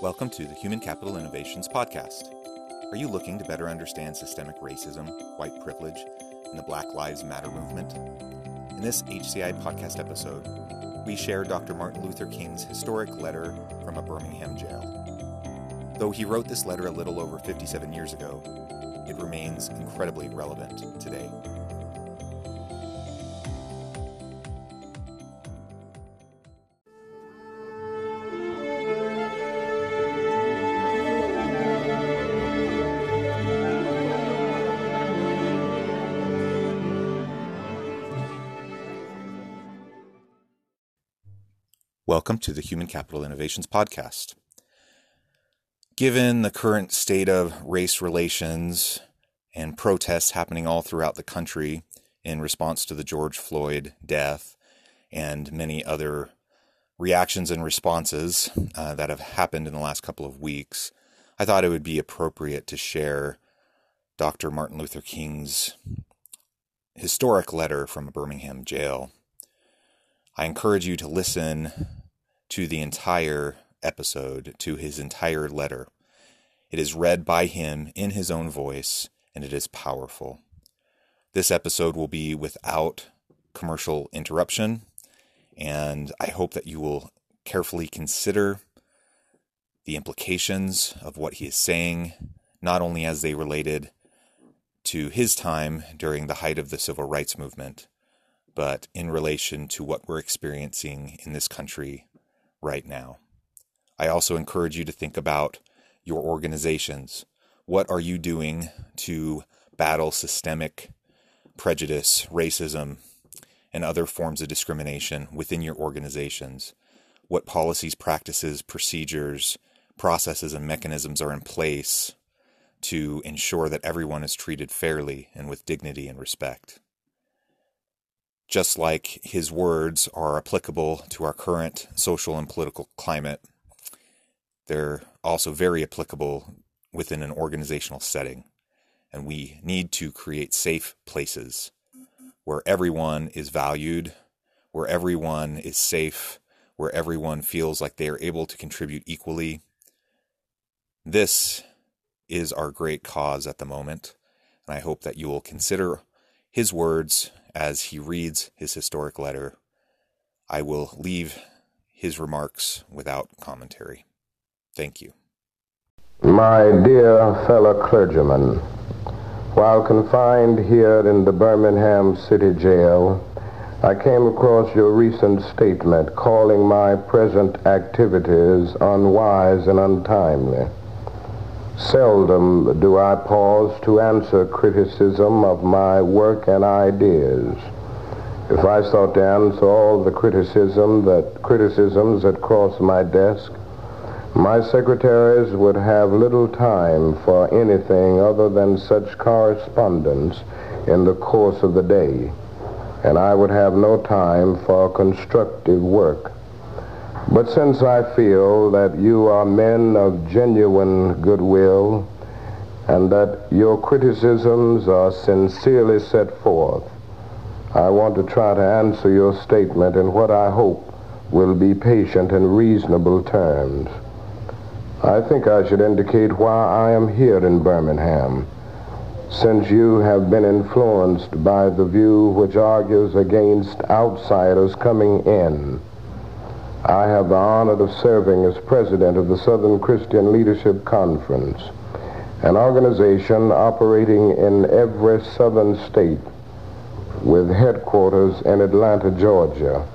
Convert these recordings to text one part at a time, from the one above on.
Welcome to the Human Capital Innovations Podcast. Are you looking to better understand systemic racism, white privilege, and the Black Lives Matter movement? In this HCI podcast episode, we share Dr. Martin Luther King's historic letter from a Birmingham jail. Though he wrote this letter a little over 57 years ago, it remains incredibly relevant today. Welcome to the Human Capital Innovations Podcast. Given the current state of race relations and protests happening all throughout the country in response to the George Floyd death and many other reactions and responses uh, that have happened in the last couple of weeks, I thought it would be appropriate to share Dr. Martin Luther King's historic letter from a Birmingham jail. I encourage you to listen to the entire episode, to his entire letter. It is read by him in his own voice, and it is powerful. This episode will be without commercial interruption, and I hope that you will carefully consider the implications of what he is saying, not only as they related to his time during the height of the civil rights movement, but in relation to what we're experiencing in this country right now. I also encourage you to think about your organizations. What are you doing to battle systemic prejudice, racism, and other forms of discrimination within your organizations? What policies, practices, procedures, processes, and mechanisms are in place to ensure that everyone is treated fairly and with dignity and respect? Just like his words are applicable to our current social and political climate, they're also very applicable within an organizational setting. And we need to create safe places where everyone is valued, where everyone is safe, where everyone feels like they are able to contribute equally. This is our great cause at the moment. And I hope that you will consider his words as he reads his historic letter. I will leave his remarks without commentary. Thank you. My dear fellow clergymen, while confined here in the Birmingham City Jail, I came across your recent statement calling my present activities unwise and untimely. Seldom do I pause to answer criticism of my work and ideas. If I sought to answer all the criticism that criticisms that cross my desk, my secretaries would have little time for anything other than such correspondence in the course of the day, and I would have no time for constructive work. But since I feel that you are men of genuine goodwill and that your criticisms are sincerely set forth, I want to try to answer your statement in what I hope will be patient and reasonable terms. I think I should indicate why I am here in Birmingham, since you have been influenced by the view which argues against outsiders coming in I have the honor of serving as president of the Southern Christian Leadership Conference, an organization operating in every southern state with headquarters in Atlanta, Georgia.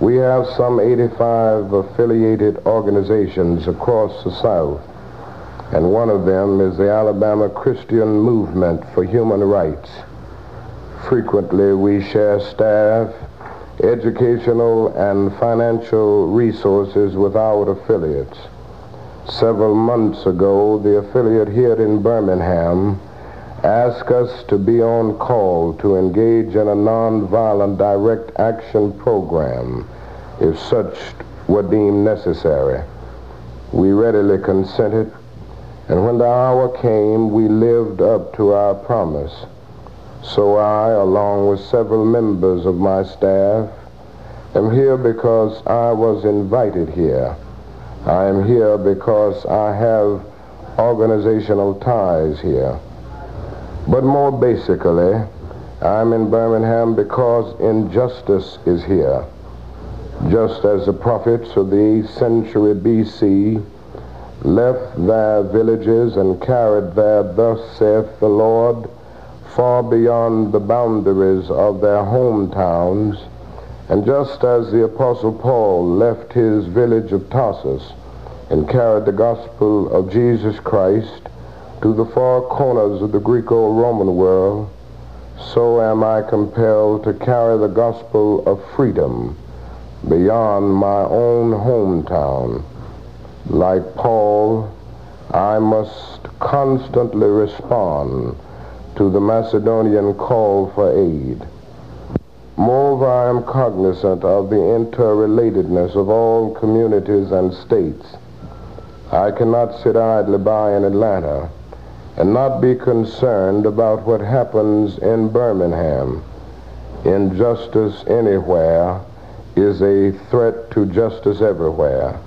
We have some 85 affiliated organizations across the South, and one of them is the Alabama Christian Movement for Human Rights. Frequently, we share staff educational and financial resources without affiliates. Several months ago, the affiliate here in Birmingham asked us to be on call to engage in a nonviolent direct action program if such were deemed necessary. We readily consented, and when the hour came, we lived up to our promise. So I, along with several members of my staff, am here because I was invited here. I am here because I have organizational ties here. But more basically, I'm in Birmingham because injustice is here. Just as the prophets of the 8th century BC left their villages and carried their thus saith the Lord far beyond the boundaries of their hometowns, and just as the Apostle Paul left his village of Tarsus and carried the gospel of Jesus Christ to the far corners of the Greco-Roman world, so am I compelled to carry the gospel of freedom beyond my own hometown. Like Paul, I must constantly respond to the Macedonian call for aid. Moreover, I am cognizant of the interrelatedness of all communities and states. I cannot sit idly by in Atlanta and not be concerned about what happens in Birmingham. Injustice anywhere is a threat to justice everywhere.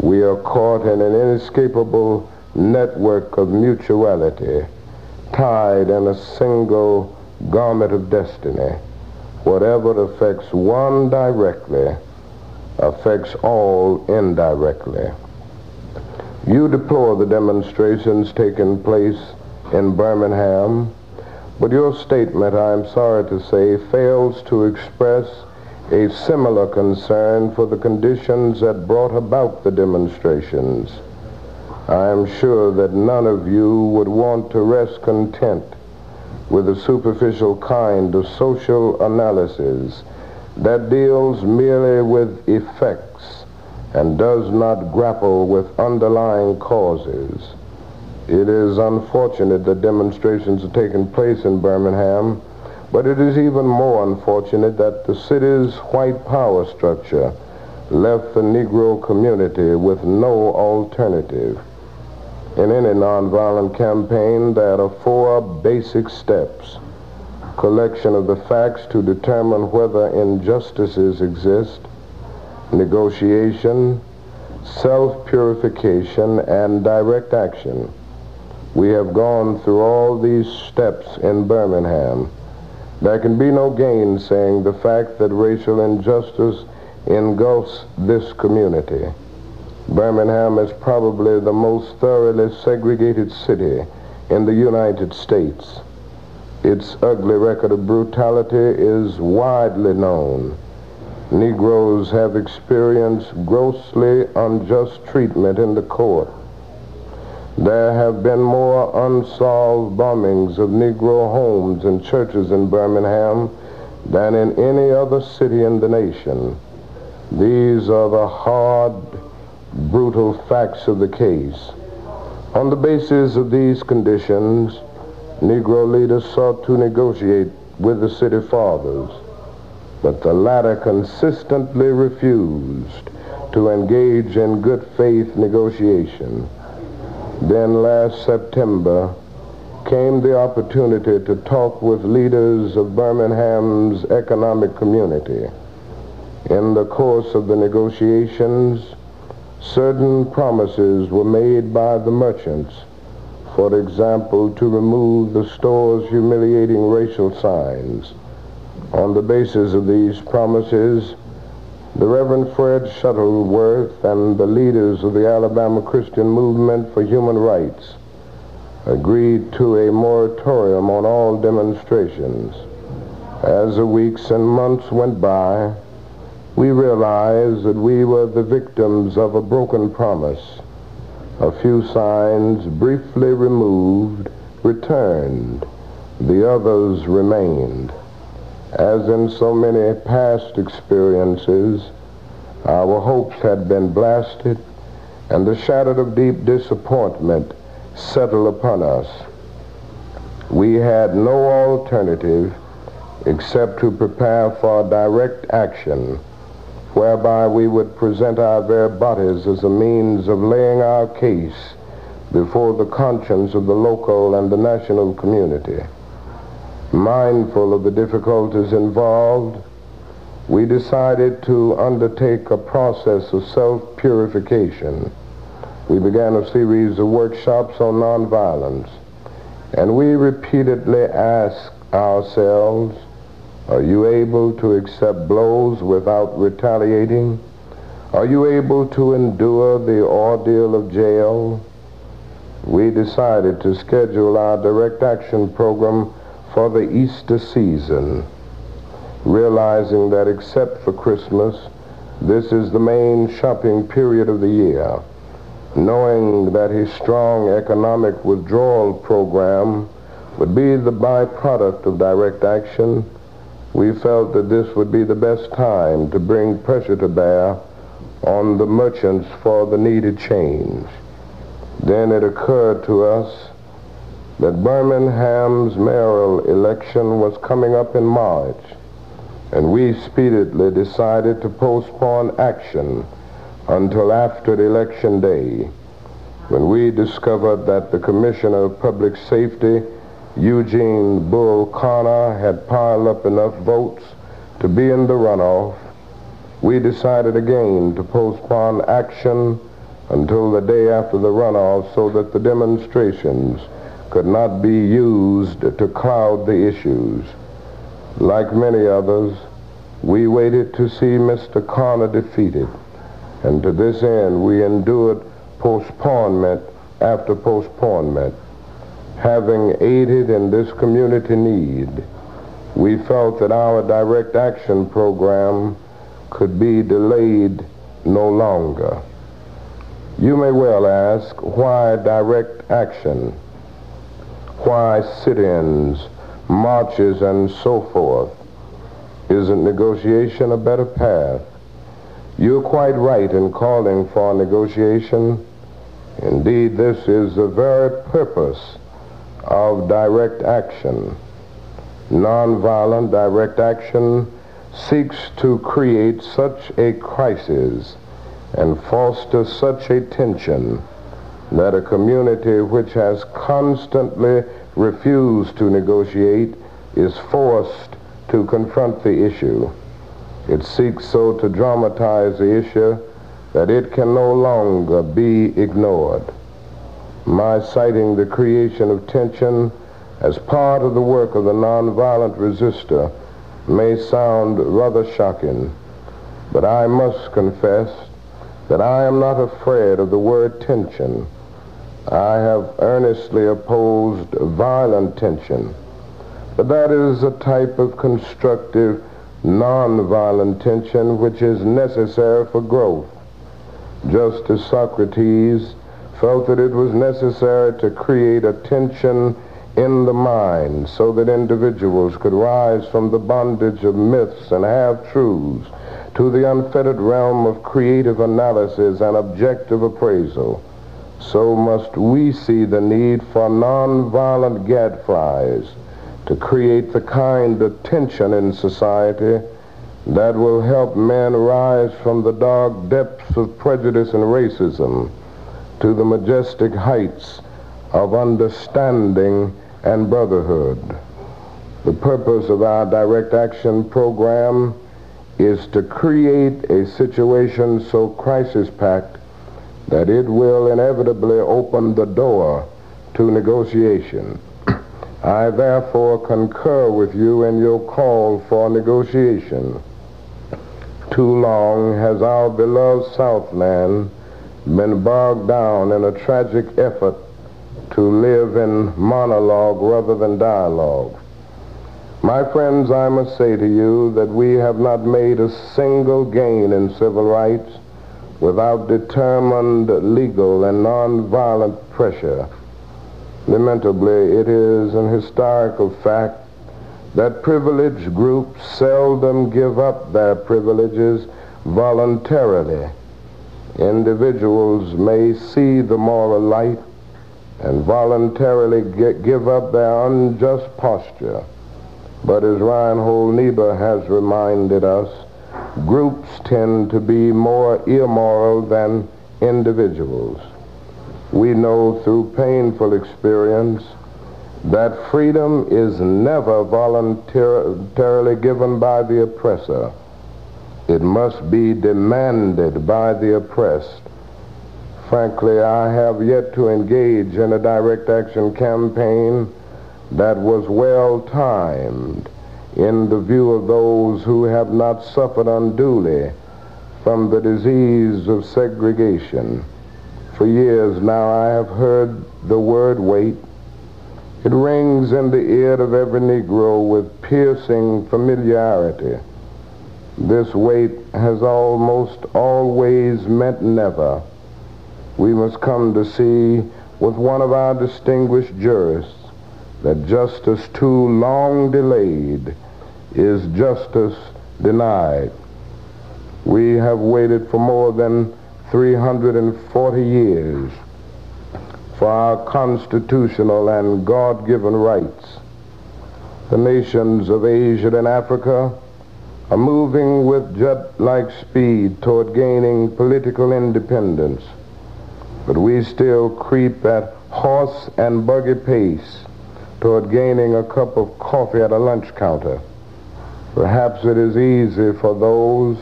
We are caught in an inescapable network of mutuality, tied in a single garment of destiny. Whatever affects one directly affects all indirectly. You deplore the demonstrations taking place in Birmingham, but your statement, I am sorry to say, fails to express a similar concern for the conditions that brought about the demonstrations. I am sure that none of you would want to rest content with a superficial kind of social analysis that deals merely with effects and does not grapple with underlying causes. It is unfortunate that demonstrations are taking place in Birmingham, but it is even more unfortunate that the city's white power structure left the Negro community with no alternative. In any nonviolent campaign, there are four basic steps. Collection of the facts to determine whether injustices exist, negotiation, self-purification, and direct action. We have gone through all these steps in Birmingham. There can be no gainsaying the fact that racial injustice engulfs this community. Birmingham is probably the most thoroughly segregated city in the United States. Its ugly record of brutality is widely known. Negroes have experienced grossly unjust treatment in the court. There have been more unsolved bombings of Negro homes and churches in Birmingham than in any other city in the nation. These are the hard, brutal facts of the case. On the basis of these conditions, Negro leaders sought to negotiate with the city fathers but the latter consistently refused to engage in good faith negotiation. Then last September came the opportunity to talk with leaders of Birmingham's economic community. In the course of the negotiations, certain promises were made by the merchants, for example, to remove the store's humiliating racial signs on the basis of these promises, the Reverend Fred Shuttlesworth and the leaders of the Alabama Christian Movement for Human Rights agreed to a moratorium on all demonstrations. As the weeks and months went by, we realized that we were the victims of a broken promise. A few signs, briefly removed, returned. The others remained. As in so many past experiences, our hopes had been blasted and the shadow of deep disappointment settled upon us. We had no alternative except to prepare for direct action, whereby we would present our very bodies as a means of laying our case before the conscience of the local and the national community. Mindful of the difficulties involved, we decided to undertake a process of self-purification. We began a series of workshops on nonviolence, and we repeatedly asked ourselves, are you able to accept blows without retaliating? Are you able to endure the ordeal of jail? We decided to schedule our direct action program for the Easter season, realizing that except for Christmas, this is the main shopping period of the year. Knowing that his strong economic withdrawal program would be the byproduct of direct action, we felt that this would be the best time to bring pressure to bear on the merchants for the needed change. Then it occurred to us that Birmingham's mayoral election was coming up in March, and we speedily decided to postpone action until after election day, when we discovered that the Commissioner of Public Safety Eugene Bull Connor had piled up enough votes to be in the runoff, we decided again to postpone action until the day after the runoff so that the demonstrations could not be used to cloud the issues. Like many others, we waited to see Mr. Connor defeated, and to this end we endured postponement after postponement having aided in this community need, we felt that our direct action program could be delayed no longer. You may well ask, why direct action? Why sit-ins, marches, and so forth? Isn't negotiation a better path? You're quite right in calling for negotiation. Indeed, this is the very purpose of direct action. Nonviolent direct action seeks to create such a crisis and foster such a tension that a community which has constantly refused to negotiate is forced to confront the issue. It seeks so to dramatize the issue that it can no longer be ignored my citing the creation of tension as part of the work of the nonviolent resistor may sound rather shocking, but I must confess that I am not afraid of the word tension. I have earnestly opposed violent tension, but that is a type of constructive nonviolent tension which is necessary for growth. Just as Socrates felt that it was necessary to create a tension in the mind so that individuals could rise from the bondage of myths and half-truths to the unfettered realm of creative analysis and objective appraisal. So must we see the need for nonviolent gadflies to create the kind of tension in society that will help men rise from the dark depths of prejudice and racism to the majestic heights of understanding and brotherhood. The purpose of our direct action program is to create a situation so crisis-packed that it will inevitably open the door to negotiation. I therefore concur with you in your call for negotiation. Too long has our beloved Southland been bogged down in a tragic effort to live in monologue rather than dialogue. My friends, I must say to you that we have not made a single gain in civil rights without determined legal and nonviolent pressure. Lamentably, it is an historical fact that privileged groups seldom give up their privileges voluntarily. Individuals may see the moral light and voluntarily give up their unjust posture. But as Reinhold Niebuhr has reminded us, groups tend to be more immoral than individuals. We know through painful experience that freedom is never voluntarily given by the oppressor. It must be demanded by the oppressed. Frankly, I have yet to engage in a direct action campaign that was well timed in the view of those who have not suffered unduly from the disease of segregation. For years now I have heard the word wait. It rings in the ear of every Negro with piercing familiarity. This wait has almost always meant never. We must come to see with one of our distinguished jurists that justice too long delayed is justice denied. We have waited for more than 340 years for our constitutional and God-given rights. The nations of Asia and Africa are moving with jet-like speed toward gaining political independence. But we still creep at horse and buggy pace toward gaining a cup of coffee at a lunch counter. Perhaps it is easy for those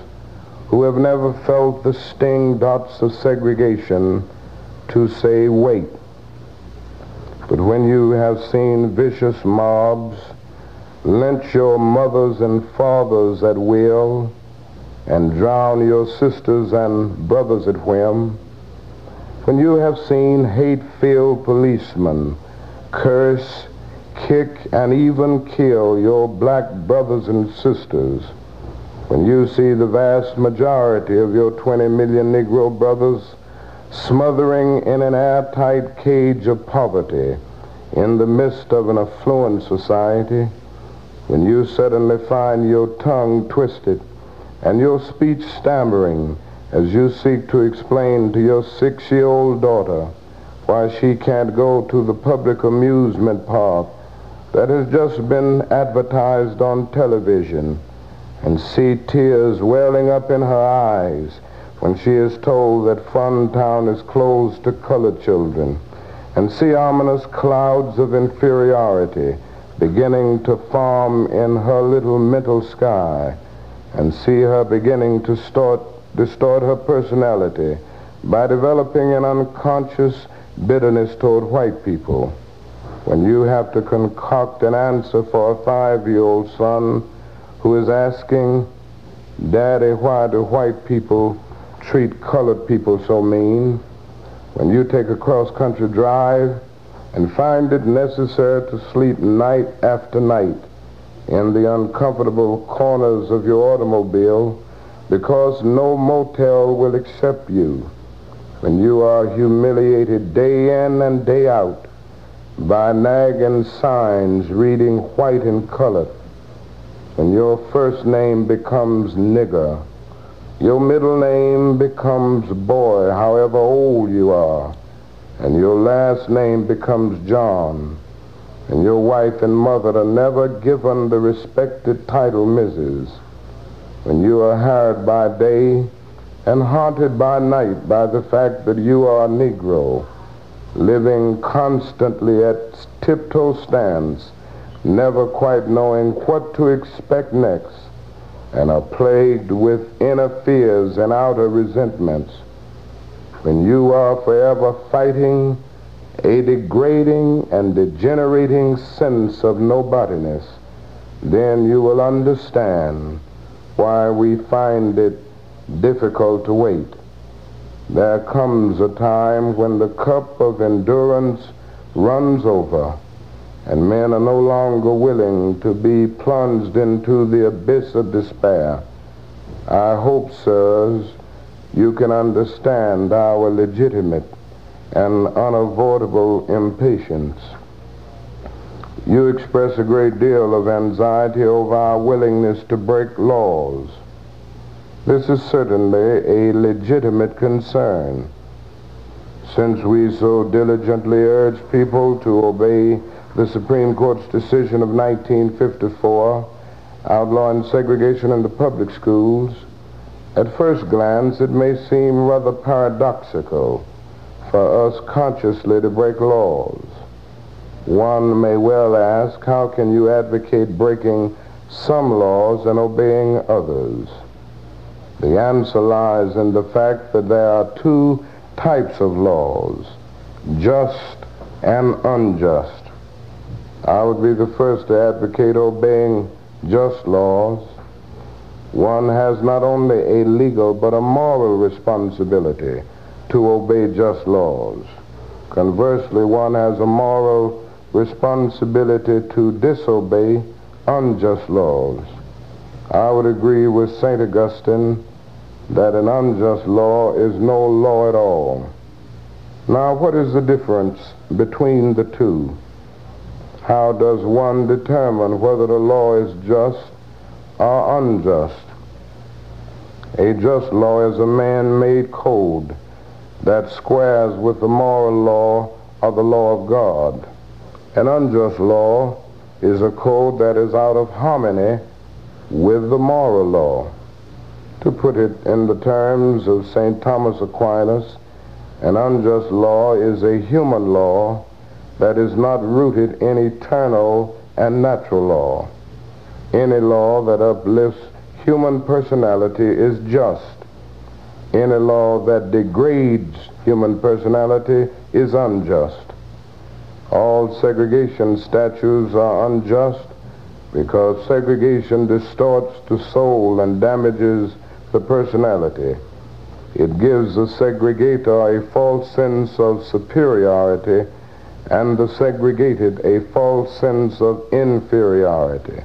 who have never felt the sting dots of segregation to say wait. But when you have seen vicious mobs lynch your mothers and fathers at will and drown your sisters and brothers at whim, when you have seen hate-filled policemen curse kick, and even kill your black brothers and sisters, when you see the vast majority of your 20 million Negro brothers smothering in an airtight cage of poverty in the midst of an affluent society, when you suddenly find your tongue twisted and your speech stammering as you seek to explain to your six-year-old daughter why she can't go to the public amusement park that has just been advertised on television and see tears welling up in her eyes when she is told that Funtown is closed to colored children and see ominous clouds of inferiority beginning to form in her little mental sky and see her beginning to start, distort her personality by developing an unconscious bitterness toward white people when you have to concoct an answer for a five-year-old son who is asking, Daddy, why do white people treat colored people so mean? When you take a cross-country drive and find it necessary to sleep night after night in the uncomfortable corners of your automobile because no motel will accept you. When you are humiliated day in and day out by nagging signs reading white in color, and your first name becomes nigger. Your middle name becomes boy, however old you are, and your last name becomes John, and your wife and mother are never given the respected title Mrs. When you are harried by day and haunted by night by the fact that you are a Negro, living constantly at tiptoe stands, never quite knowing what to expect next, and are plagued with inner fears and outer resentments. When you are forever fighting a degrading and degenerating sense of nobodiness, then you will understand why we find it difficult to wait there comes a time when the cup of endurance runs over and men are no longer willing to be plunged into the abyss of despair. I hope, sirs, you can understand our legitimate and unavoidable impatience. You express a great deal of anxiety over our willingness to break laws. This is certainly a legitimate concern. Since we so diligently urge people to obey the Supreme Court's decision of 1954 outlawing segregation in the public schools, at first glance it may seem rather paradoxical for us consciously to break laws. One may well ask, how can you advocate breaking some laws and obeying others? The answer lies in the fact that there are two types of laws, just and unjust. I would be the first to advocate obeying just laws. One has not only a legal but a moral responsibility to obey just laws. Conversely, one has a moral responsibility to disobey unjust laws. I would agree with St. Augustine that an unjust law is no law at all. Now, what is the difference between the two? How does one determine whether the law is just or unjust? A just law is a man-made code that squares with the moral law of the law of God. An unjust law is a code that is out of harmony with the moral law. To put it in the terms of St. Thomas Aquinas, an unjust law is a human law that is not rooted in eternal and natural law. Any law that uplifts human personality is just. Any law that degrades human personality is unjust. All segregation statutes are unjust because segregation distorts the soul and damages the personality. It gives the segregator a false sense of superiority and the segregated a false sense of inferiority.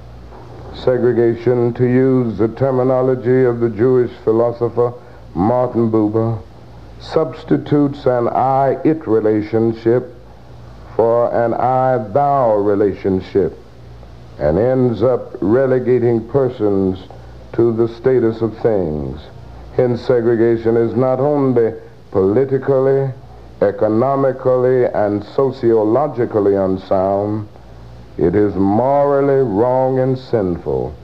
Segregation, to use the terminology of the Jewish philosopher Martin Buber, substitutes an I-it relationship for an I-thou relationship and ends up relegating persons to the status of things. Hence, segregation is not only politically, economically, and sociologically unsound, it is morally wrong and sinful.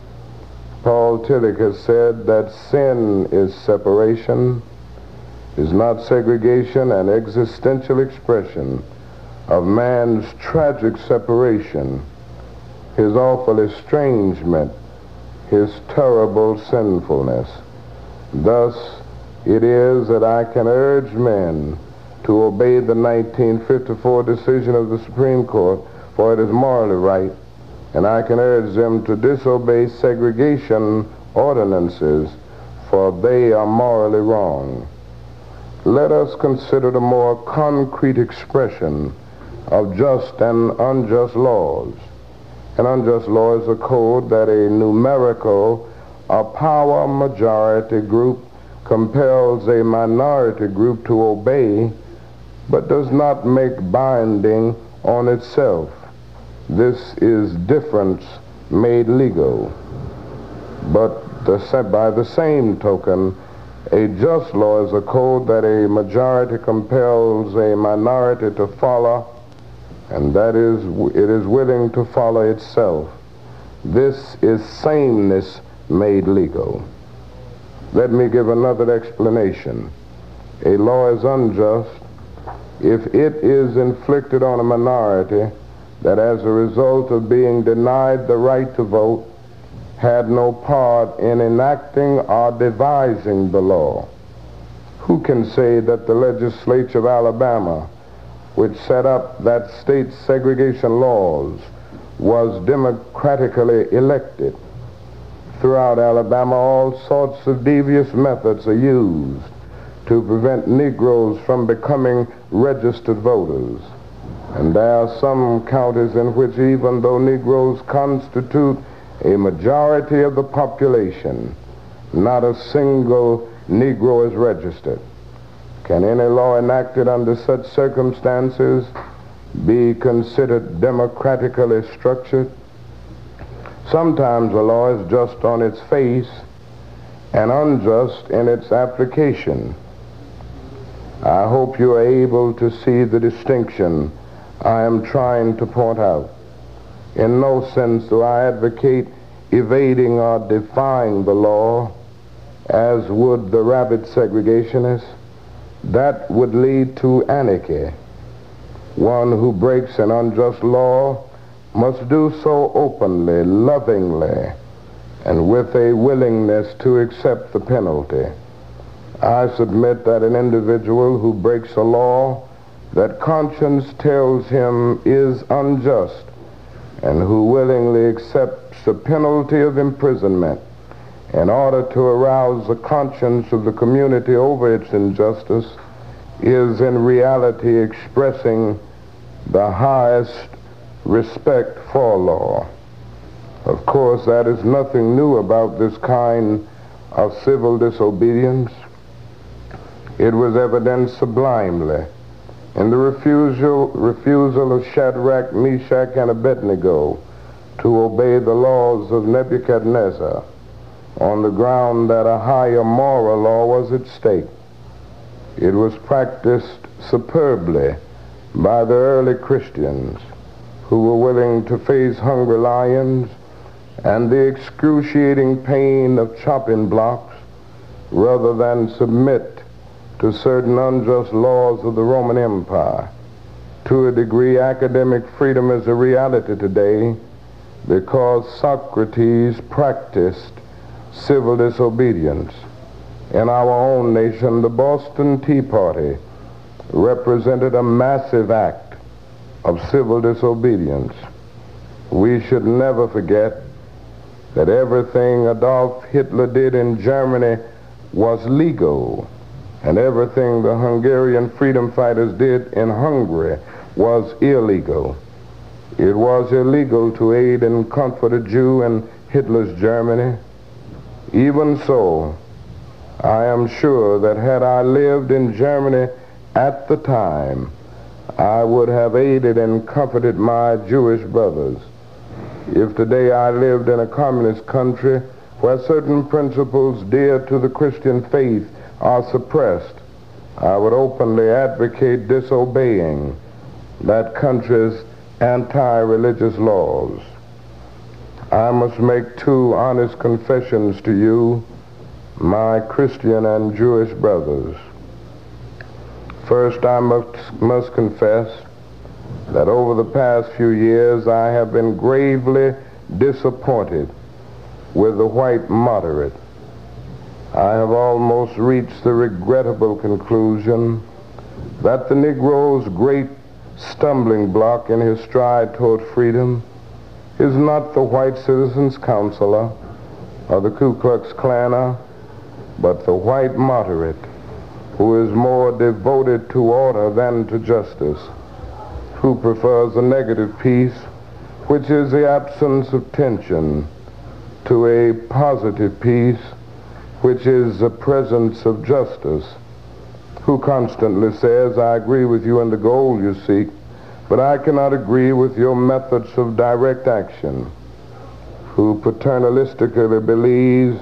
Paul Tillich has said that sin is separation, is not segregation, an existential expression of man's tragic separation, his awful estrangement, his terrible sinfulness. Thus, it is that I can urge men to obey the 1954 decision of the Supreme Court, for it is morally right, and I can urge them to disobey segregation ordinances, for they are morally wrong. Let us consider the more concrete expression of just and unjust laws. An unjust law is a code that a numerical or power majority group compels a minority group to obey but does not make binding on itself. This is difference made legal. But the, by the same token, a just law is a code that a majority compels a minority to follow and that is it is willing to follow itself. This is sameness made legal. Let me give another explanation. A law is unjust if it is inflicted on a minority that as a result of being denied the right to vote had no part in enacting or devising the law. Who can say that the legislature of Alabama which set up that state's segregation laws was democratically elected. Throughout Alabama, all sorts of devious methods are used to prevent Negroes from becoming registered voters. And there are some counties in which even though Negroes constitute a majority of the population, not a single Negro is registered. Can any law enacted under such circumstances be considered democratically structured. Sometimes a law is just on its face and unjust in its application. I hope you are able to see the distinction I am trying to point out. In no sense do I advocate evading or defying the law as would the rabid segregationists. That would lead to anarchy. One who breaks an unjust law must do so openly, lovingly, and with a willingness to accept the penalty. I submit that an individual who breaks a law that conscience tells him is unjust and who willingly accepts the penalty of imprisonment in order to arouse the conscience of the community over its injustice is in reality expressing the highest respect for law. Of course, that is nothing new about this kind of civil disobedience. It was evidenced sublimely in the refusal, refusal of Shadrach, Meshach, and Abednego to obey the laws of Nebuchadnezzar on the ground that a higher moral law was at stake. It was practiced superbly by the early Christians who were willing to face hungry lions and the excruciating pain of chopping blocks rather than submit to certain unjust laws of the Roman Empire. To a degree, academic freedom is a reality today because Socrates practiced civil disobedience. In our own nation, the Boston Tea Party represented a massive act of civil disobedience. We should never forget that everything Adolf Hitler did in Germany was legal and everything the Hungarian freedom fighters did in Hungary was illegal. It was illegal to aid and comfort a Jew in Hitler's Germany. Even so, I am sure that had I lived in Germany at the time, I would have aided and comforted my Jewish brothers. If today I lived in a communist country where certain principles dear to the Christian faith are suppressed, I would openly advocate disobeying that country's anti-religious laws. I must make two honest confessions to you, my Christian and Jewish brothers. First, I must, must confess that over the past few years I have been gravely disappointed with the white moderate I have almost reached the regrettable conclusion that the Negro's great stumbling block in his stride toward freedom is not the white citizens' councilor or the Ku Klux Klanner, but the white moderate who is more devoted to order than to justice, who prefers a negative peace, which is the absence of tension, to a positive peace, which is the presence of justice, who constantly says, I agree with you in the goal you seek, but I cannot agree with your methods of direct action, who paternalistically believes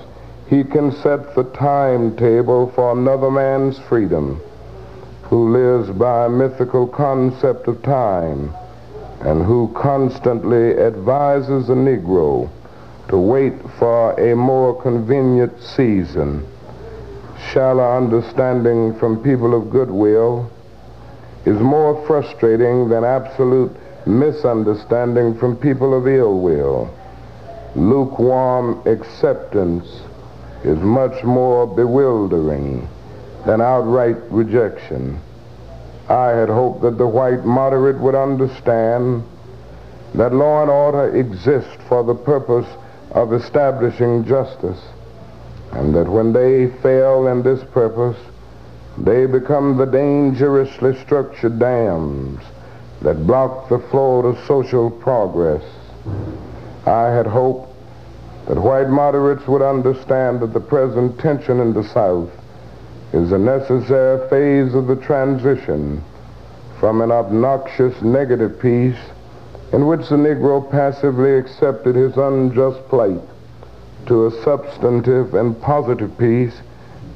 he can set the timetable for another man's freedom, who lives by a mythical concept of time, and who constantly advises the Negro to wait for a more convenient season. Shallow understanding from people of goodwill is more frustrating than absolute misunderstanding from people of ill will. Lukewarm acceptance is much more bewildering than outright rejection. I had hoped that the white moderate would understand that law and order exist for the purpose of establishing justice, and that when they fail in this purpose, they become the dangerously structured dams that block the flow of social progress. I had hoped that white moderates would understand that the present tension in the South is a necessary phase of the transition from an obnoxious negative peace in which the Negro passively accepted his unjust plight to a substantive and positive peace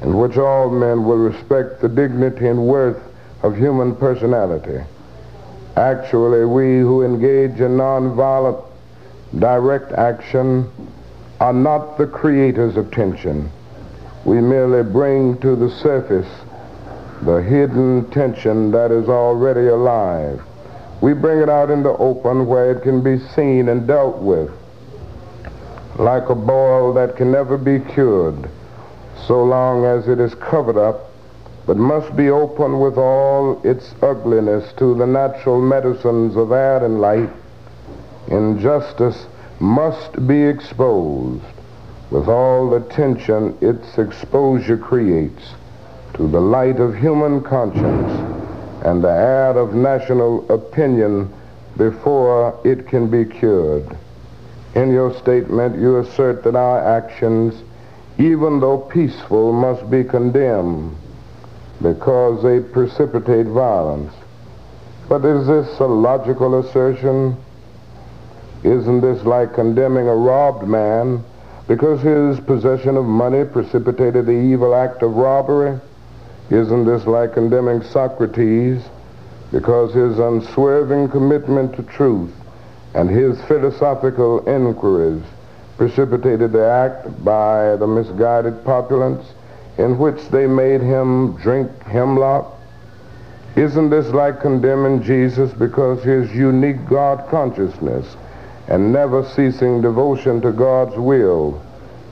in which all men will respect the dignity and worth of human personality. Actually, we who engage in nonviolent direct action are not the creators of tension. We merely bring to the surface the hidden tension that is already alive. We bring it out in the open where it can be seen and dealt with, like a boil that can never be cured so long as it is covered up, but must be open with all its ugliness to the natural medicines of air and light. Injustice must be exposed with all the tension its exposure creates to the light of human conscience and the air of national opinion before it can be cured. In your statement, you assert that our actions even though peaceful, must be condemned because they precipitate violence. But is this a logical assertion? Isn't this like condemning a robbed man because his possession of money precipitated the evil act of robbery? Isn't this like condemning Socrates because his unswerving commitment to truth and his philosophical inquiries precipitated the act by the misguided populace in which they made him drink hemlock? Isn't this like condemning Jesus because his unique God consciousness and never ceasing devotion to God's will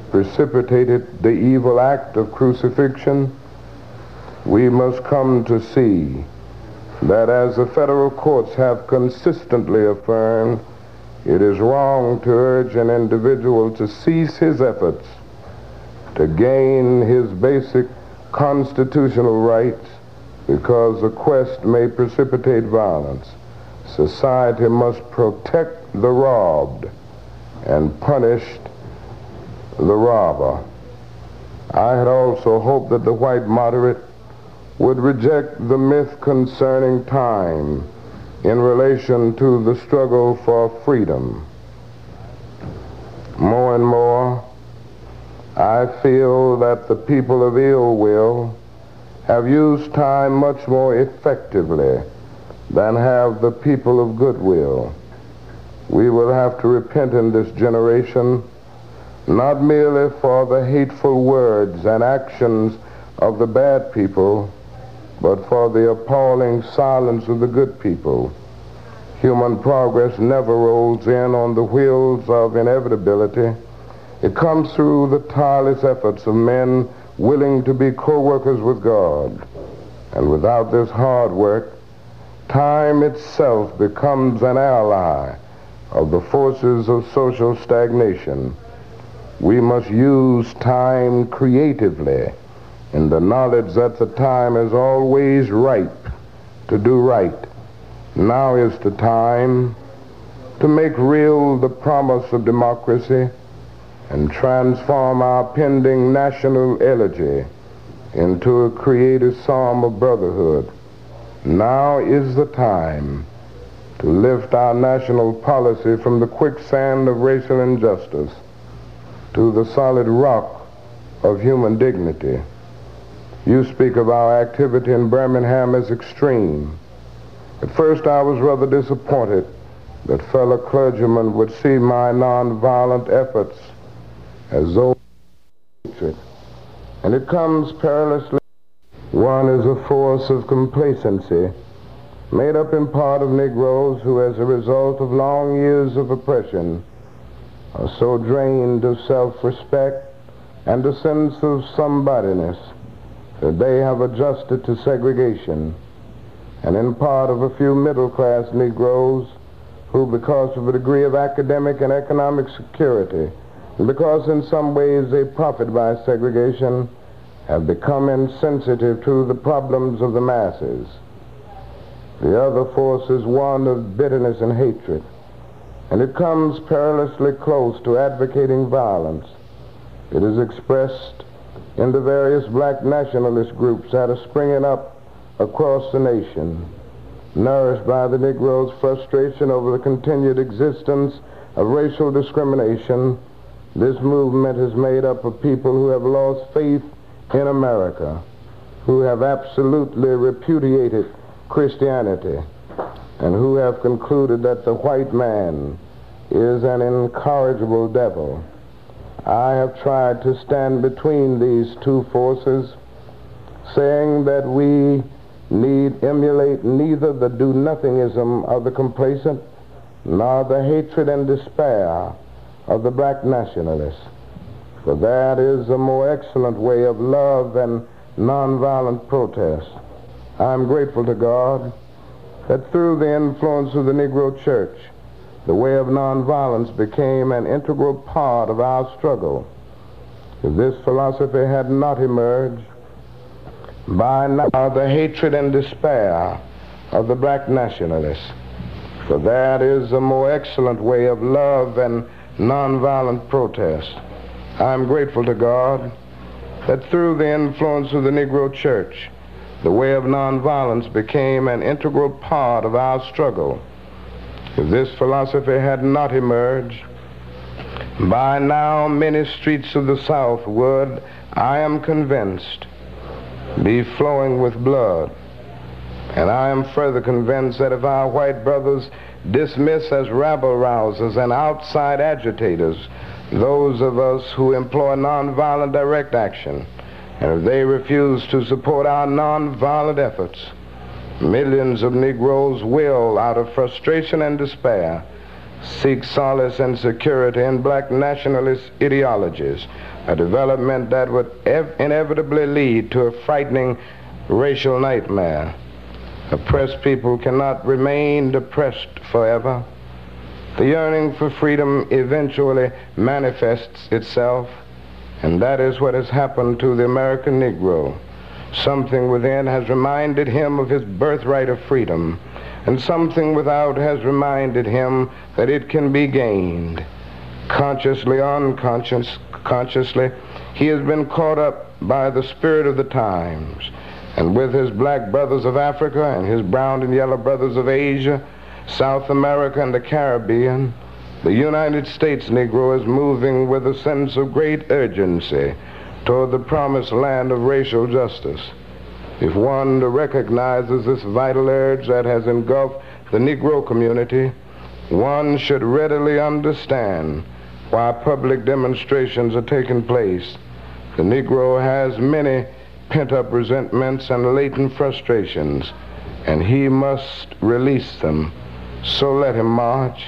precipitated the evil act of crucifixion? We must come to see that as the federal courts have consistently affirmed, it is wrong to urge an individual to cease his efforts to gain his basic constitutional rights because the quest may precipitate violence. Society must protect the robbed and punish the robber. I had also hoped that the white moderate would reject the myth concerning time in relation to the struggle for freedom. More and more, I feel that the people of ill will have used time much more effectively than have the people of goodwill. We will have to repent in this generation not merely for the hateful words and actions of the bad people, but for the appalling silence of the good people. Human progress never rolls in on the wheels of inevitability. It comes through the tireless efforts of men willing to be co-workers with God. And without this hard work, time itself becomes an ally of the forces of social stagnation. We must use time creatively in the knowledge that the time is always ripe to do right. Now is the time to make real the promise of democracy and transform our pending national elegy into a creative psalm of brotherhood. Now is the time to lift our national policy from the quicksand of racial injustice to the solid rock of human dignity. You speak of our activity in Birmingham as extreme. At first I was rather disappointed that fellow clergymen would see my nonviolent efforts as though and it comes perilously. One is a force of complacency made up in part of Negroes who, as a result of long years of oppression, are so drained of self-respect and a sense of somebodyness that they have adjusted to segregation, and in part of a few middle-class Negroes who, because of a degree of academic and economic security, and because in some ways they profit by segregation, have become insensitive to the problems of the masses. The other force is one of bitterness and hatred, and it comes perilously close to advocating violence. It is expressed in the various black nationalist groups that are springing up across the nation. nourished by the Negro's frustration over the continued existence of racial discrimination, this movement is made up of people who have lost faith in America, who have absolutely repudiated Christianity, and who have concluded that the white man is an incorrigible devil. I have tried to stand between these two forces, saying that we need emulate neither the do-nothingism of the complacent nor the hatred and despair of the black nationalists. For that is a more excellent way of love and nonviolent protest. I am grateful to God that through the influence of the Negro Church, the way of nonviolence became an integral part of our struggle. If this philosophy had not emerged, by now the hatred and despair of the black nationalists, for that is a more excellent way of love and nonviolent protest. I am grateful to God that through the influence of the Negro Church, the way of nonviolence became an integral part of our struggle. If this philosophy had not emerged, by now many streets of the South would, I am convinced, be flowing with blood. And I am further convinced that if our white brothers dismiss as rabble rousers and outside agitators those of us who employ nonviolent direct action, and if they refuse to support our nonviolent efforts, Millions of Negroes will, out of frustration and despair, seek solace and security in black nationalist ideologies, a development that would inevitably lead to a frightening racial nightmare. Oppressed people cannot remain depressed forever. The yearning for freedom eventually manifests itself, and that is what has happened to the American Negro. Something within has reminded him of his birthright of freedom, and something without has reminded him that it can be gained. Consciously, unconscious, consciously, he has been caught up by the spirit of the times, and with his black brothers of Africa and his brown and yellow brothers of Asia, South America, and the Caribbean, the United States Negro is moving with a sense of great urgency toward the promised land of racial justice. If one recognizes this vital urge that has engulfed the Negro community, one should readily understand why public demonstrations are taking place. The Negro has many pent-up resentments and latent frustrations, and he must release them. So let him march.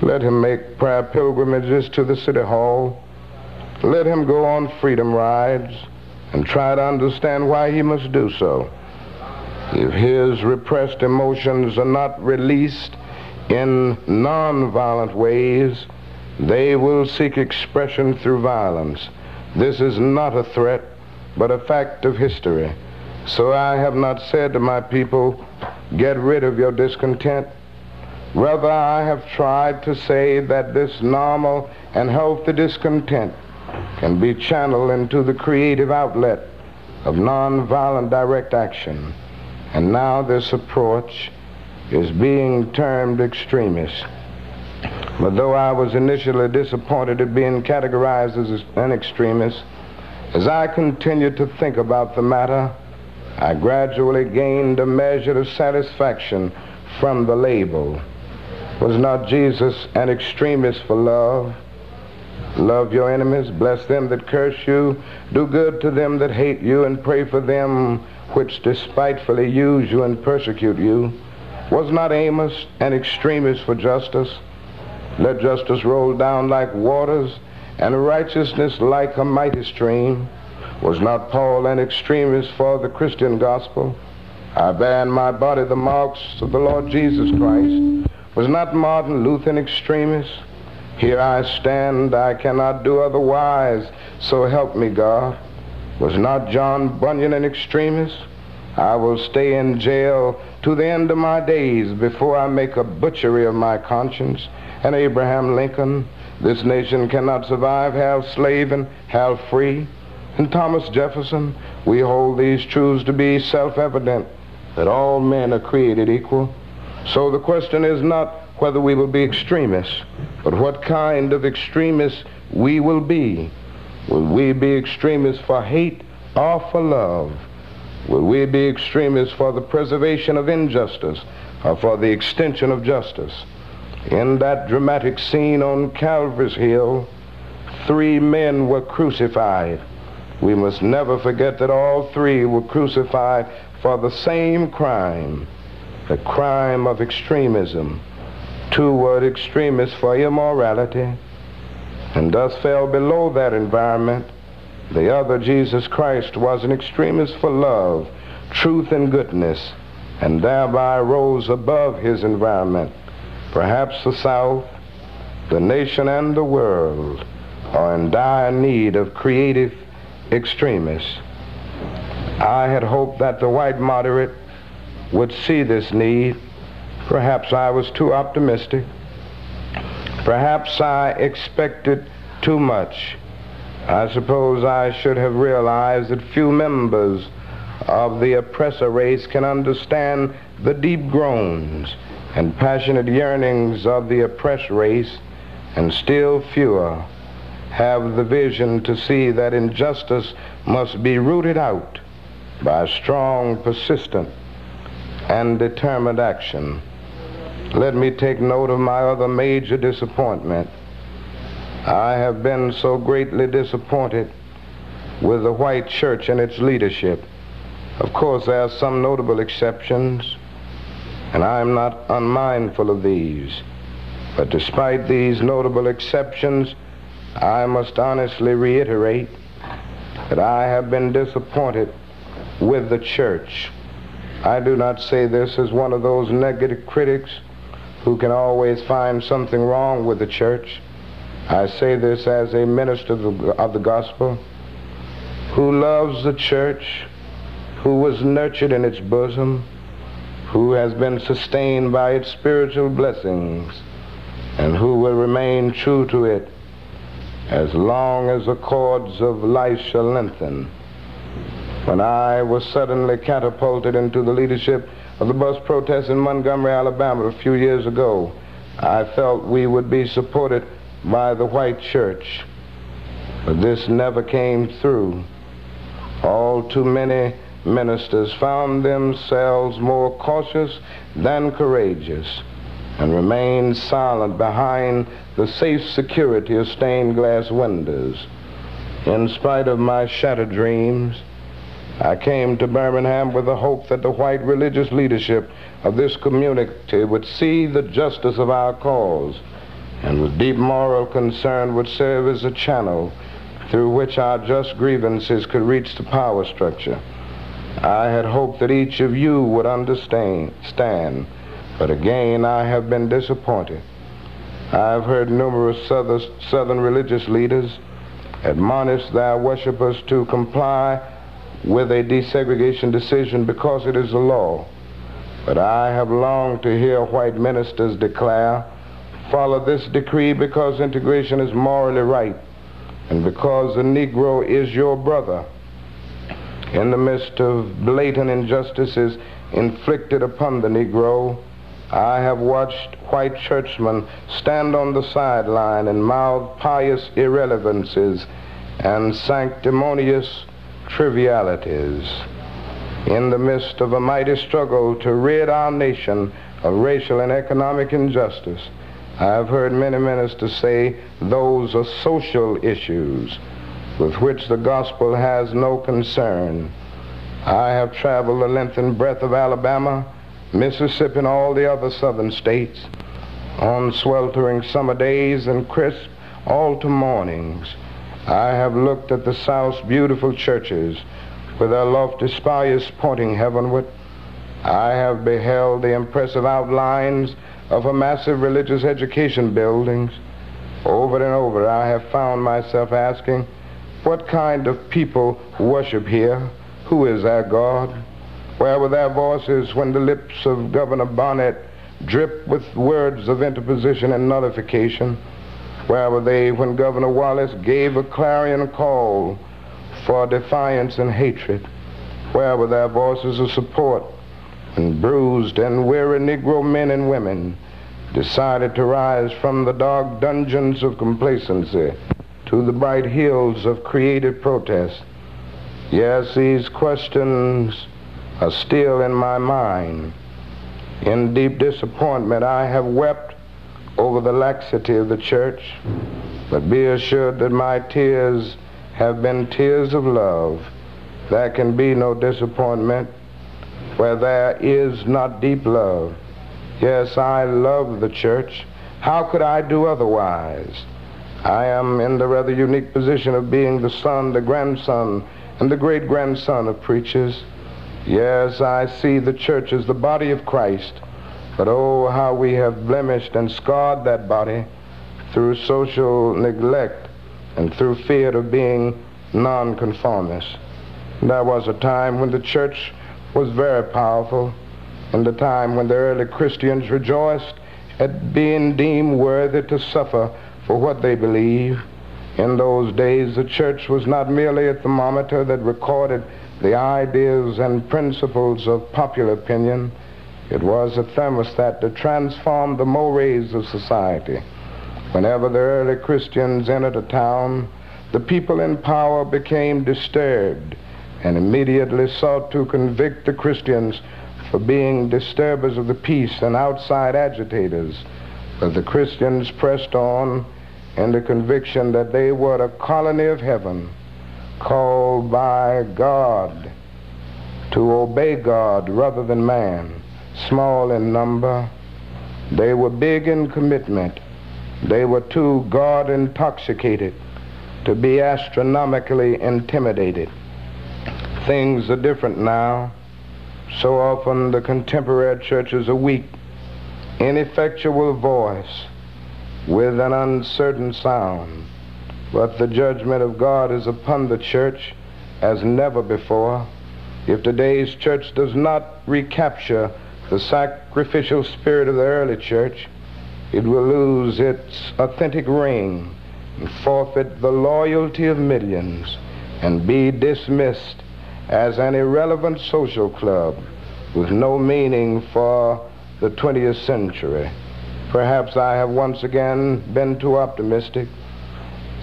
Let him make prayer pilgrimages to the city hall let him go on freedom rides and try to understand why he must do so. If his repressed emotions are not released in nonviolent ways, they will seek expression through violence. This is not a threat, but a fact of history. So I have not said to my people, get rid of your discontent. Rather, I have tried to say that this normal and healthy discontent can be channeled into the creative outlet of nonviolent direct action. And now this approach is being termed extremist. But though I was initially disappointed at being categorized as an extremist, as I continued to think about the matter, I gradually gained a measure of satisfaction from the label. Was not Jesus an extremist for love? Love your enemies, bless them that curse you, do good to them that hate you, and pray for them which despitefully use you and persecute you. Was not Amos an extremist for justice? Let justice roll down like waters, and righteousness like a mighty stream. Was not Paul an extremist for the Christian gospel? I bear in my body the marks of the Lord Jesus Christ. Was not Martin Luther an extremist? Here I stand, I cannot do otherwise, so help me God. Was not John Bunyan an extremist? I will stay in jail to the end of my days before I make a butchery of my conscience. And Abraham Lincoln, this nation cannot survive half slave and half free. And Thomas Jefferson, we hold these truths to be self-evident. that all men are created equal. So the question is not whether we will be extremists, but what kind of extremists we will be. Will we be extremists for hate or for love? Will we be extremists for the preservation of injustice or for the extension of justice? In that dramatic scene on Calvary's Hill, three men were crucified. We must never forget that all three were crucified for the same crime, the crime of extremism. Two were extremists for immorality, and thus fell below that environment. The other, Jesus Christ, was an extremist for love, truth, and goodness, and thereby rose above his environment. Perhaps the South, the nation, and the world are in dire need of creative extremists. I had hoped that the white moderate would see this need. Perhaps I was too optimistic. Perhaps I expected too much. I suppose I should have realized that few members of the oppressor race can understand the deep groans and passionate yearnings of the oppressed race, and still fewer have the vision to see that injustice must be rooted out by strong, persistent, and determined action. Let me take note of my other major disappointment. I have been so greatly disappointed with the white church and its leadership. Of course, there are some notable exceptions, and I am not unmindful of these. But despite these notable exceptions, I must honestly reiterate that I have been disappointed with the church. I do not say this as one of those negative critics who can always find something wrong with the church. I say this as a minister of the, of the gospel who loves the church, who was nurtured in its bosom, who has been sustained by its spiritual blessings, and who will remain true to it as long as the cords of life shall lengthen. When I was suddenly catapulted into the leadership of the bus protests in Montgomery, Alabama a few years ago, I felt we would be supported by the white church. But this never came through. All too many ministers found themselves more cautious than courageous and remained silent behind the safe security of stained glass windows. In spite of my shattered dreams, I came to Birmingham with the hope that the white religious leadership of this community would see the justice of our cause and with deep moral concern would serve as a channel through which our just grievances could reach the power structure. I had hoped that each of you would understand, stand, but again I have been disappointed. I've heard numerous southern religious leaders admonish their worshippers to comply with a desegregation decision because it is the law. But I have longed to hear white ministers declare, follow this decree because integration is morally right and because the Negro is your brother. In the midst of blatant injustices inflicted upon the Negro, I have watched white churchmen stand on the sideline and mouth pious irrelevances and sanctimonious trivialities. In the midst of a mighty struggle to rid our nation of racial and economic injustice, I have heard many ministers say those are social issues with which the gospel has no concern. I have traveled the length and breadth of Alabama Mississippi and all the other southern states on sweltering summer days and crisp autumn mornings. I have looked at the South's beautiful churches with their lofty spires pointing heavenward. I have beheld the impressive outlines of a massive religious education buildings. Over and over I have found myself asking, what kind of people worship here? Who is their God? Where were their voices when the lips of Governor Barnett dripped with words of interposition and nullification? Where were they when Governor Wallace gave a clarion call for defiance and hatred? Where were their voices of support when bruised and weary Negro men and women decided to rise from the dark dungeons of complacency to the bright hills of creative protest. Yes, these questions are still in my mind. In deep disappointment, I have wept over the laxity of the church, but be assured that my tears have been tears of love. There can be no disappointment where there is not deep love. Yes, I love the church. How could I do otherwise? I am in the rather unique position of being the son, the grandson, and the great grandson of preachers. Yes, I see the church as the body of Christ, but oh, how we have blemished and scarred that body through social neglect and through fear of being nonconformists. There was a time when the church was very powerful, and a time when the early Christians rejoiced at being deemed worthy to suffer for what they believe. In those days, the church was not merely a thermometer that recorded the ideas and principles of popular opinion. It was a thermostat that transformed the mores of society. Whenever the early Christians entered a town, the people in power became disturbed and immediately sought to convict the Christians for being disturbers of the peace and outside agitators. But the Christians pressed on in the conviction that they were a colony of heaven called by God to obey God rather than man, small in number. They were big in commitment. They were too God intoxicated to be astronomically intimidated. Things are different now. So often the contemporary church is a weak, ineffectual voice with an uncertain sound. But the judgment of God is upon the church as never before. If today's church does not recapture the sacrificial spirit of the early church, it will lose its authentic ring and forfeit the loyalty of millions and be dismissed as an irrelevant social club with no meaning for the 20th century. Perhaps I have once again been too optimistic.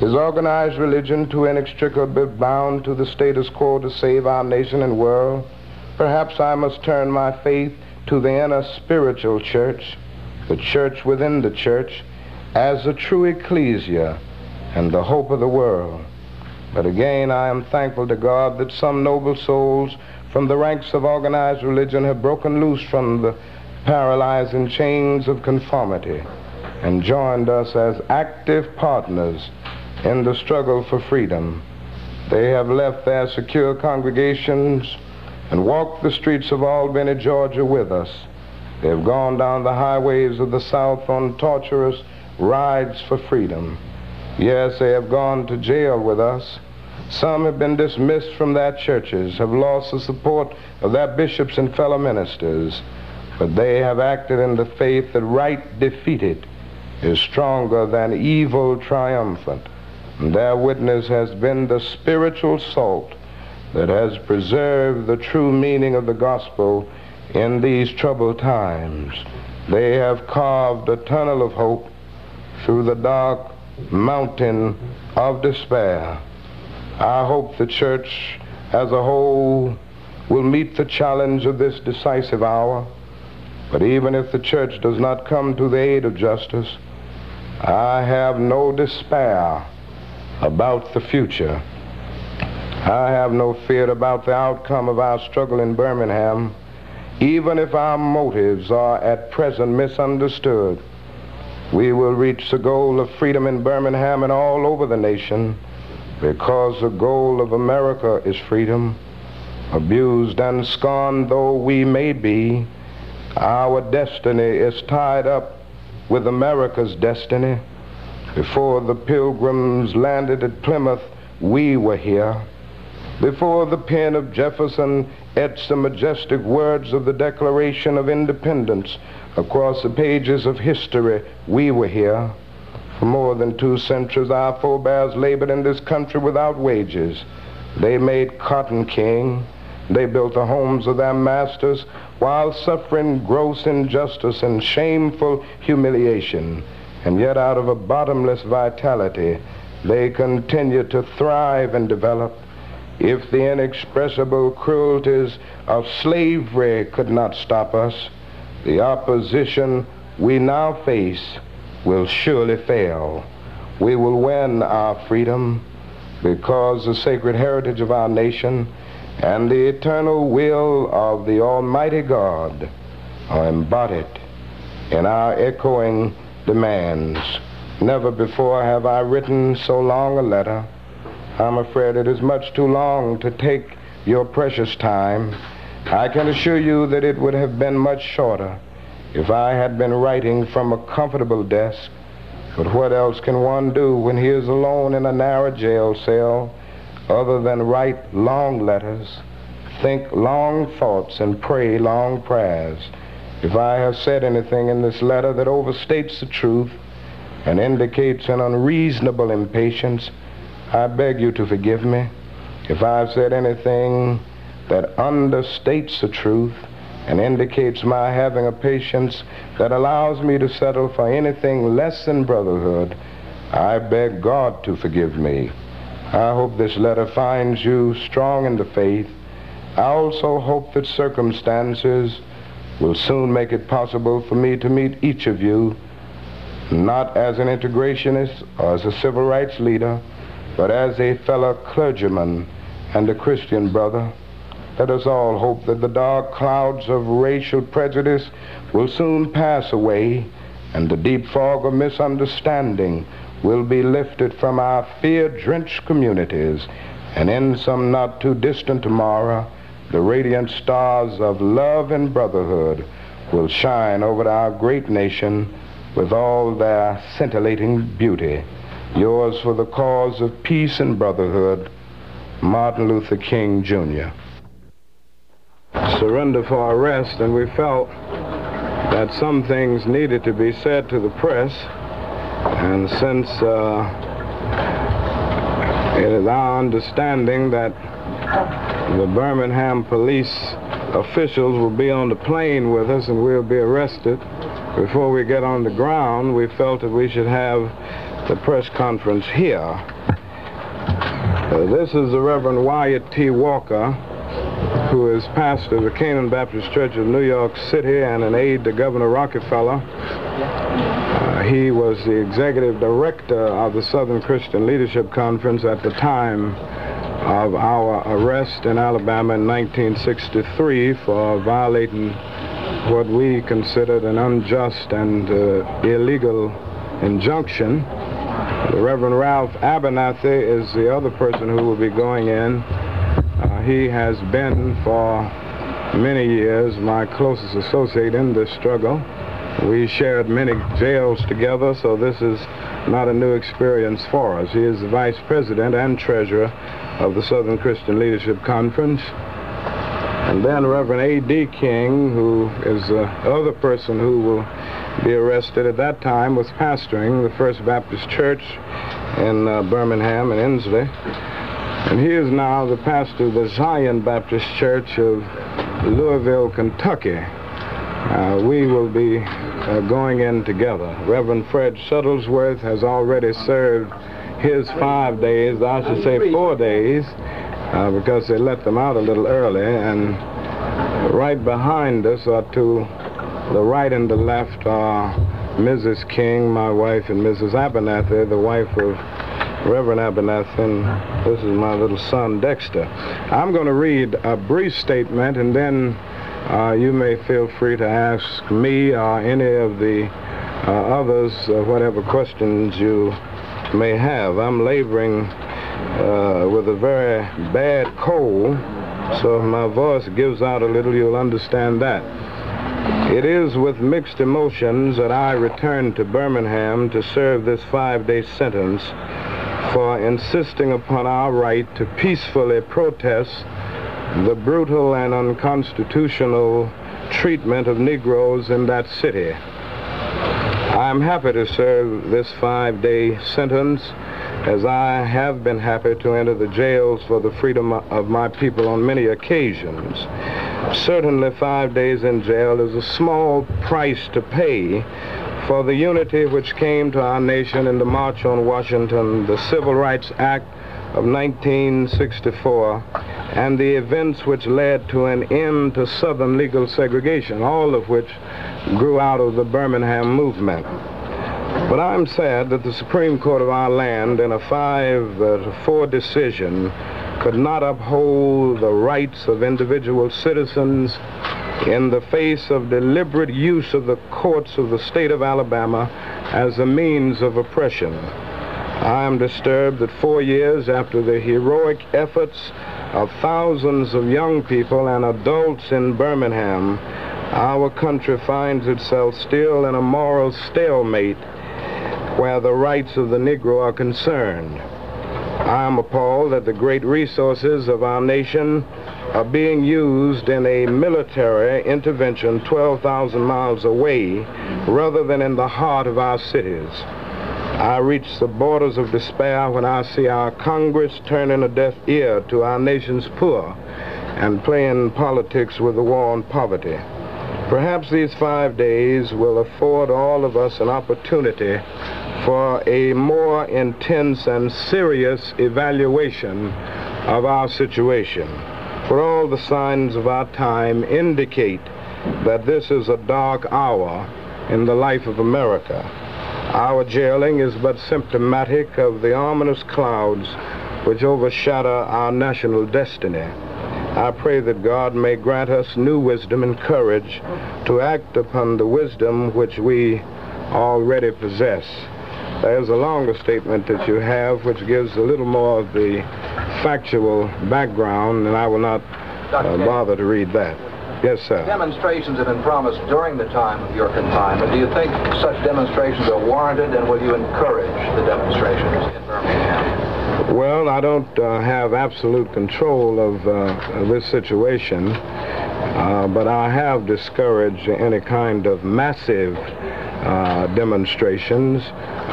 Is organized religion too inextricably bound to the status quo to save our nation and world? Perhaps I must turn my faith to the inner spiritual church, the church within the church, as the true ecclesia and the hope of the world. But again, I am thankful to God that some noble souls from the ranks of organized religion have broken loose from the paralyzing chains of conformity and joined us as active partners in the struggle for freedom. They have left their secure congregations and walked the streets of Albany, Georgia with us. They have gone down the highways of the South on torturous rides for freedom. Yes, they have gone to jail with us. Some have been dismissed from their churches, have lost the support of their bishops and fellow ministers, but they have acted in the faith that right defeated is stronger than evil triumphant. And their witness has been the spiritual salt that has preserved the true meaning of the gospel in these troubled times. They have carved a tunnel of hope through the dark mountain of despair. I hope the church as a whole will meet the challenge of this decisive hour. But even if the church does not come to the aid of justice, I have no despair about the future. I have no fear about the outcome of our struggle in Birmingham, even if our motives are at present misunderstood. We will reach the goal of freedom in Birmingham and all over the nation because the goal of America is freedom. Abused and scorned though we may be, our destiny is tied up with America's destiny. Before the pilgrims landed at Plymouth, we were here. Before the pen of Jefferson etched the majestic words of the Declaration of Independence, Across the pages of history, we were here. For more than two centuries, our forebears labored in this country without wages. They made cotton king. They built the homes of their masters while suffering gross injustice and shameful humiliation. And yet out of a bottomless vitality, they continued to thrive and develop. If the inexpressible cruelties of slavery could not stop us, the opposition we now face will surely fail. We will win our freedom because the sacred heritage of our nation and the eternal will of the Almighty God are embodied in our echoing demands. Never before have I written so long a letter. I'm afraid it is much too long to take your precious time. I can assure you that it would have been much shorter if I had been writing from a comfortable desk. But what else can one do when he is alone in a narrow jail cell other than write long letters, think long thoughts, and pray long prayers? If I have said anything in this letter that overstates the truth and indicates an unreasonable impatience, I beg you to forgive me. If I've said anything that understates the truth and indicates my having a patience that allows me to settle for anything less than brotherhood, I beg God to forgive me. I hope this letter finds you strong in the faith. I also hope that circumstances will soon make it possible for me to meet each of you, not as an integrationist or as a civil rights leader, but as a fellow clergyman and a Christian brother. Let us all hope that the dark clouds of racial prejudice will soon pass away and the deep fog of misunderstanding will be lifted from our fear-drenched communities and in some not too distant tomorrow the radiant stars of love and brotherhood will shine over our great nation with all their scintillating beauty. Yours for the cause of peace and brotherhood, Martin Luther King, Jr. Surrender for arrest, and we felt that some things needed to be said to the press. And since uh, it is our understanding that the Birmingham police officials will be on the plane with us and we'll be arrested. Before we get on the ground, we felt that we should have the press conference here. Uh, this is the Reverend Wyatt T. Walker, who is pastor of the Canaan Baptist Church of New York City and an aide to Governor Rockefeller. Uh, he was the executive director of the Southern Christian Leadership Conference at the time of our arrest in Alabama in 1963 for violating what we considered an unjust and uh, illegal injunction. The Reverend Ralph Abernathy is the other person who will be going in. Uh, he has been for many years my closest associate in this struggle. We shared many jails together, so this is not a new experience for us. He is the vice president and treasurer of the Southern Christian Leadership Conference. And then Reverend A.D. King, who is the other person who will be arrested at that time, was pastoring the First Baptist Church in uh, Birmingham and Ensley. And he is now the pastor of the Zion Baptist Church of Louisville, Kentucky. Uh, we will be uh, going in together. Reverend Fred Shuttlesworth has already served his five days, I should say four days, uh, because they let them out a little early. And right behind us are to the right and the left are Mrs. King, my wife, and Mrs. Abernathy, the wife of Reverend Abernathy, and this is my little son, Dexter. I'm going to read a brief statement, and then uh, you may feel free to ask me or any of the uh, others uh, whatever questions you may have. I'm laboring uh, with a very bad cold, so if my voice gives out a little, you'll understand that. It is with mixed emotions that I return to Birmingham to serve this five-day sentence for insisting upon our right to peacefully protest the brutal and unconstitutional treatment of Negroes in that city. I'm happy to serve this five-day sentence as I have been happy to enter the jails for the freedom of my people on many occasions. Certainly, five days in jail is a small price to pay for the unity which came to our nation in the March on Washington, the Civil Rights Act of 1964, and the events which led to an end to Southern legal segregation, all of which grew out of the Birmingham movement. But I'm sad that the Supreme Court of our land, in a 5 uh, 4 decision, could not uphold the rights of individual citizens in the face of deliberate use of the courts of the state of Alabama as a means of oppression. I am disturbed that four years after the heroic efforts of thousands of young people and adults in Birmingham, our country finds itself still in a moral stalemate where the rights of the Negro are concerned. I am appalled that the great resources of our nation are being used in a military intervention 12,000 miles away rather than in the heart of our cities. I reach the borders of despair when I see our Congress turning a deaf ear to our nation's poor and playing politics with the war on poverty. Perhaps these five days will afford all of us an opportunity for a more intense and serious evaluation of our situation. For all the signs of our time indicate that this is a dark hour in the life of America. Our jailing is but symptomatic of the ominous clouds which overshadow our national destiny. I pray that God may grant us new wisdom and courage to act upon the wisdom which we already possess. There's a longer statement that you have which gives a little more of the factual background, and I will not uh, bother to read that. Yes, sir. Demonstrations have been promised during the time of your confinement. Do you think such demonstrations are warranted, and will you encourage the demonstrations in Birmingham? Well, I don't uh, have absolute control of, uh, of this situation, uh, but I have discouraged any kind of massive uh, demonstrations.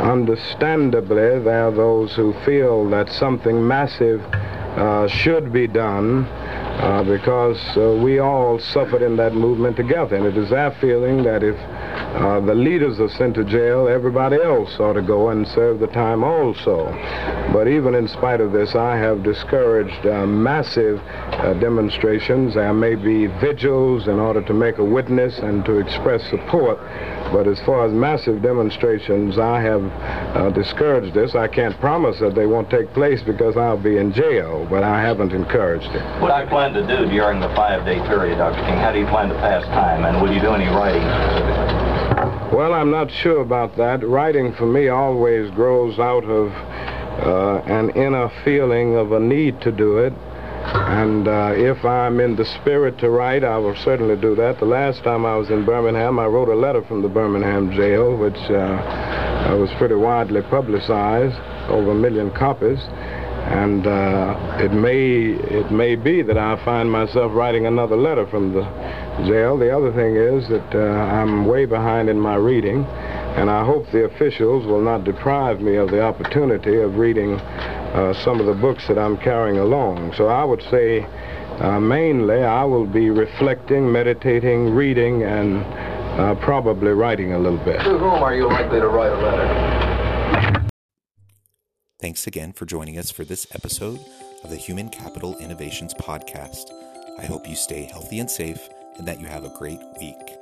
Understandably, there are those who feel that something massive uh, should be done uh, because uh, we all suffered in that movement together. And it is our feeling that if uh, the leaders are sent to jail, everybody else ought to go and serve the time also. But even in spite of this, I have discouraged uh, massive uh, demonstrations. There may be vigils in order to make a witness and to express support. But as far as massive demonstrations, I have uh, discouraged this. I can't promise that they won't take place because I'll be in jail, but I haven't encouraged it. What do you plan to do during the five-day period, Dr. King? How do you plan to pass time, and will you do any writing specifically? Well, I'm not sure about that. Writing for me always grows out of uh, an inner feeling of a need to do it. And uh, if I'm in the spirit to write, I will certainly do that. The last time I was in Birmingham, I wrote a letter from the Birmingham jail, which uh, was pretty widely publicized, over a million copies. And uh, it may it may be that I find myself writing another letter from the jail. The other thing is that uh, I'm way behind in my reading, and I hope the officials will not deprive me of the opportunity of reading uh, some of the books that I'm carrying along. So I would say uh, mainly I will be reflecting, meditating, reading, and uh, probably writing a little bit. To whom are you likely to write a letter? Thanks again for joining us for this episode of the Human Capital Innovations Podcast. I hope you stay healthy and safe and that you have a great week.